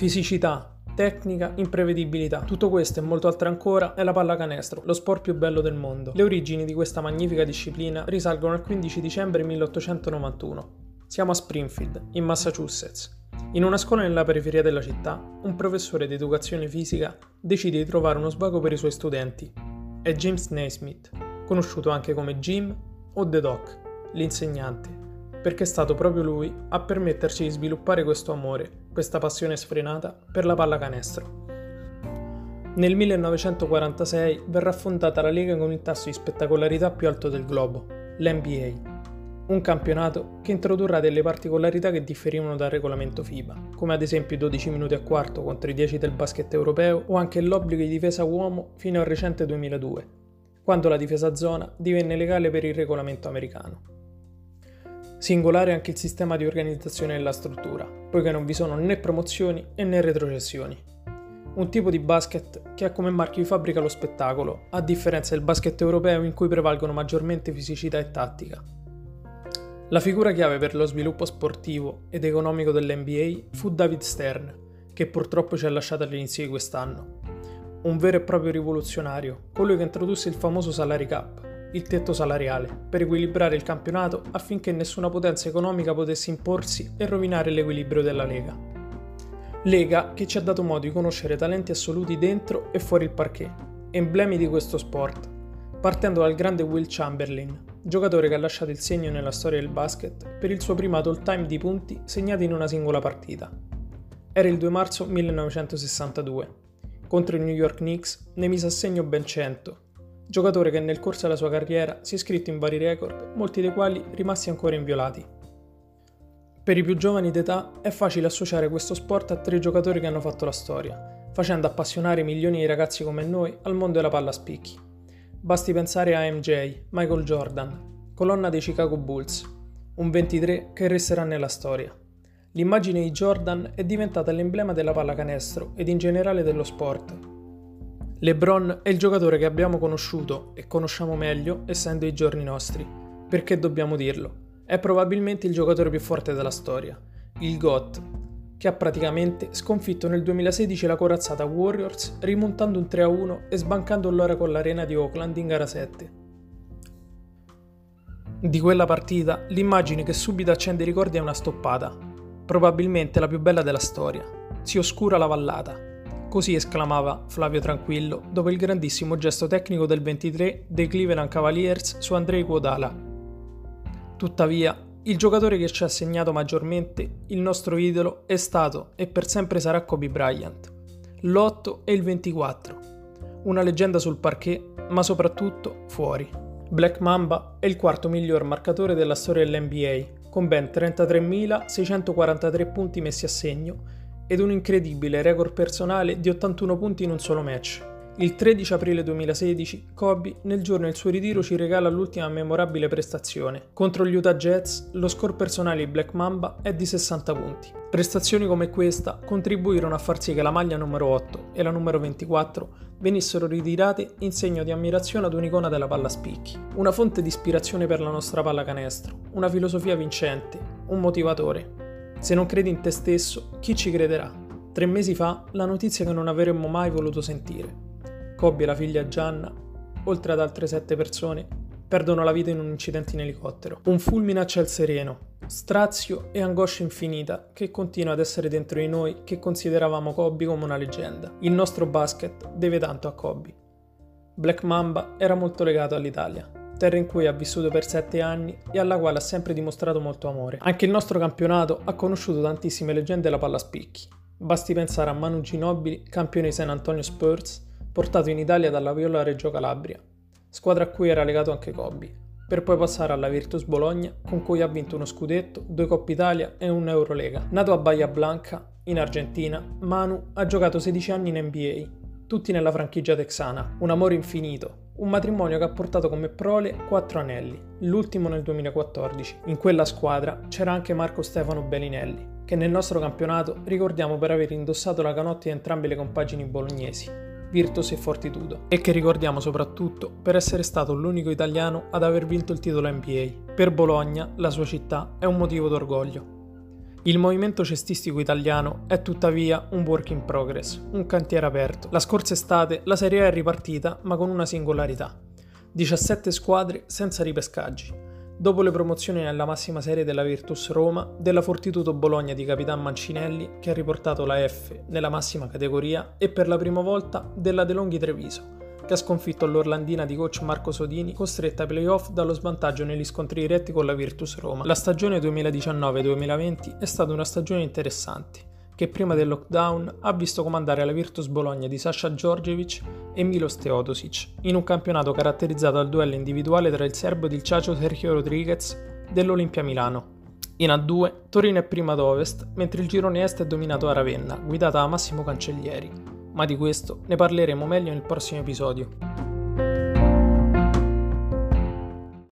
Fisicità, tecnica, imprevedibilità. Tutto questo e molto altro ancora è la pallacanestro, lo sport più bello del mondo. Le origini di questa magnifica disciplina risalgono al 15 dicembre 1891. Siamo a Springfield, in Massachusetts. In una scuola nella periferia della città, un professore di educazione fisica decide di trovare uno svago per i suoi studenti. È James Naismith, conosciuto anche come Jim o The Doc, l'insegnante, perché è stato proprio lui a permetterci di sviluppare questo amore, questa passione sfrenata per la pallacanestro. Nel 1946 verrà fondata la lega con il tasso di spettacolarità più alto del globo, l'NBA, un campionato che introdurrà delle particolarità che differivano dal regolamento FIBA, come ad esempio i 12 minuti a quarto contro i 10 del basket europeo o anche l'obbligo di difesa uomo fino al recente 2002, quando la difesa zona divenne legale per il regolamento americano. Singolare anche il sistema di organizzazione della struttura, poiché non vi sono né promozioni né retrocessioni. Un tipo di basket che ha come marchio di fabbrica lo spettacolo, a differenza del basket europeo in cui prevalgono maggiormente fisicità e tattica. La figura chiave per lo sviluppo sportivo ed economico dell'NBA fu David Stern, che purtroppo ci ha lasciato all'inizio di quest'anno. Un vero e proprio rivoluzionario, colui che introdusse il famoso salary cap, il tetto salariale, per equilibrare il campionato affinché nessuna potenza economica potesse imporsi e rovinare l'equilibrio della Lega. Lega che ci ha dato modo di conoscere talenti assoluti dentro e fuori il parquet, emblemi di questo sport, partendo dal grande Will Chamberlain, giocatore che ha lasciato il segno nella storia del basket per il suo primato all-time di punti segnati in una singola partita. Era il 2 marzo 1962. Contro i New York Knicks ne mise a segno ben 100, giocatore che nel corso della sua carriera si è iscritto in vari record, molti dei quali rimasti ancora inviolati. Per i più giovani d'età è facile associare questo sport a tre giocatori che hanno fatto la storia, facendo appassionare milioni di ragazzi come noi al mondo della palla a spicchi. Basti pensare a MJ, Michael Jordan, colonna dei Chicago Bulls, un 23 che resterà nella storia. L'immagine di Jordan è diventata l'emblema della pallacanestro ed in generale dello sport. LeBron è il giocatore che abbiamo conosciuto e conosciamo meglio essendo i giorni nostri. Perché dobbiamo dirlo? È probabilmente il giocatore più forte della storia, il GOAT, che ha praticamente sconfitto nel 2016 la corazzata Warriors rimontando un 3-1 e sbancando l'ora con l'arena di Oakland in gara 7. Di quella partita l'immagine che subito accende i ricordi è una stoppata, probabilmente la più bella della storia. Si oscura la vallata. Così esclamava Flavio Tranquillo dopo il grandissimo gesto tecnico del 23 dei Cleveland Cavaliers su Andrei Guadala. Tuttavia, il giocatore che ci ha segnato maggiormente, il nostro idolo, è stato e per sempre sarà Kobe Bryant. L'8 e il 24. Una leggenda sul parquet, ma soprattutto fuori. Black Mamba è il quarto miglior marcatore della storia dell'NBA, con ben 33.643 punti messi a segno ed un incredibile record personale di 81 punti in un solo match. Il 13 aprile 2016, Kobe, nel giorno del suo ritiro, ci regala l'ultima memorabile prestazione. Contro gli Utah Jets, lo score personale di Black Mamba è di 60 punti. Prestazioni come questa contribuirono a far sì che la maglia numero 8 e la numero 24 venissero ritirate in segno di ammirazione ad un'icona della palla spicchi. Una fonte di ispirazione per la nostra pallacanestro, una filosofia vincente, un motivatore. Se non credi in te stesso, chi ci crederà? Tre mesi fa, la notizia che non avremmo mai voluto sentire. Kobe e la figlia Gianna, oltre ad altre sette persone, perdono la vita in un incidente in elicottero. Un fulmine a ciel sereno, strazio e angoscia infinita che continua ad essere dentro di noi che consideravamo Kobe come una leggenda. Il nostro basket deve tanto a Kobe. Black Mamba era molto legato all'Italia, terra in cui ha vissuto per sette anni e alla quale ha sempre dimostrato molto amore. Anche il nostro campionato ha conosciuto tantissime leggende della palla spicchi. Basti pensare a Manu Ginobili, campione di San Antonio Spurs, portato in Italia dalla Viola Reggio Calabria, squadra a cui era legato anche Kobe, per poi passare alla Virtus Bologna con cui ha vinto uno scudetto, due Coppa Italia e un Eurolega. Nato a Bahia Blanca, in Argentina, Manu ha giocato 16 anni in NBA, tutti nella franchigia texana, un amore infinito, un matrimonio che ha portato come prole quattro anelli, l'ultimo nel 2014. In quella squadra c'era anche Marco Stefano Bellinelli, che nel nostro campionato ricordiamo per aver indossato la canotta di entrambe le compagini bolognesi. Virtus e Fortitudo e che ricordiamo soprattutto per essere stato l'unico italiano ad aver vinto il titolo NBA. Per Bologna, la sua città, è un motivo d'orgoglio. Il movimento cestistico italiano è tuttavia un work in progress, un cantiere aperto. La scorsa estate la Serie A è ripartita, ma con una singolarità. 17 squadre senza ripescaggi. Dopo le promozioni nella massima serie della Virtus Roma, della Fortitudo Bologna di Capitan Mancinelli, che ha riportato la F nella massima categoria, e per la prima volta della De Longhi Treviso, che ha sconfitto l'Orlandina di coach Marco Sodini, costretta ai playoff dallo svantaggio negli scontri diretti con la Virtus Roma. La stagione 2019-2020 è stata una stagione interessante, che prima del lockdown ha visto comandare la Virtus Bologna di Sasha Djordjevic e Milos Teodosic, in un campionato caratterizzato dal duello individuale tra il serbo ed il ciacio Sergio Rodriguez dell'Olimpia Milano. In A2, Torino è prima ad ovest, mentre il girone est è dominato da Ravenna, guidata da Massimo Cancellieri. Ma di questo ne parleremo meglio nel prossimo episodio.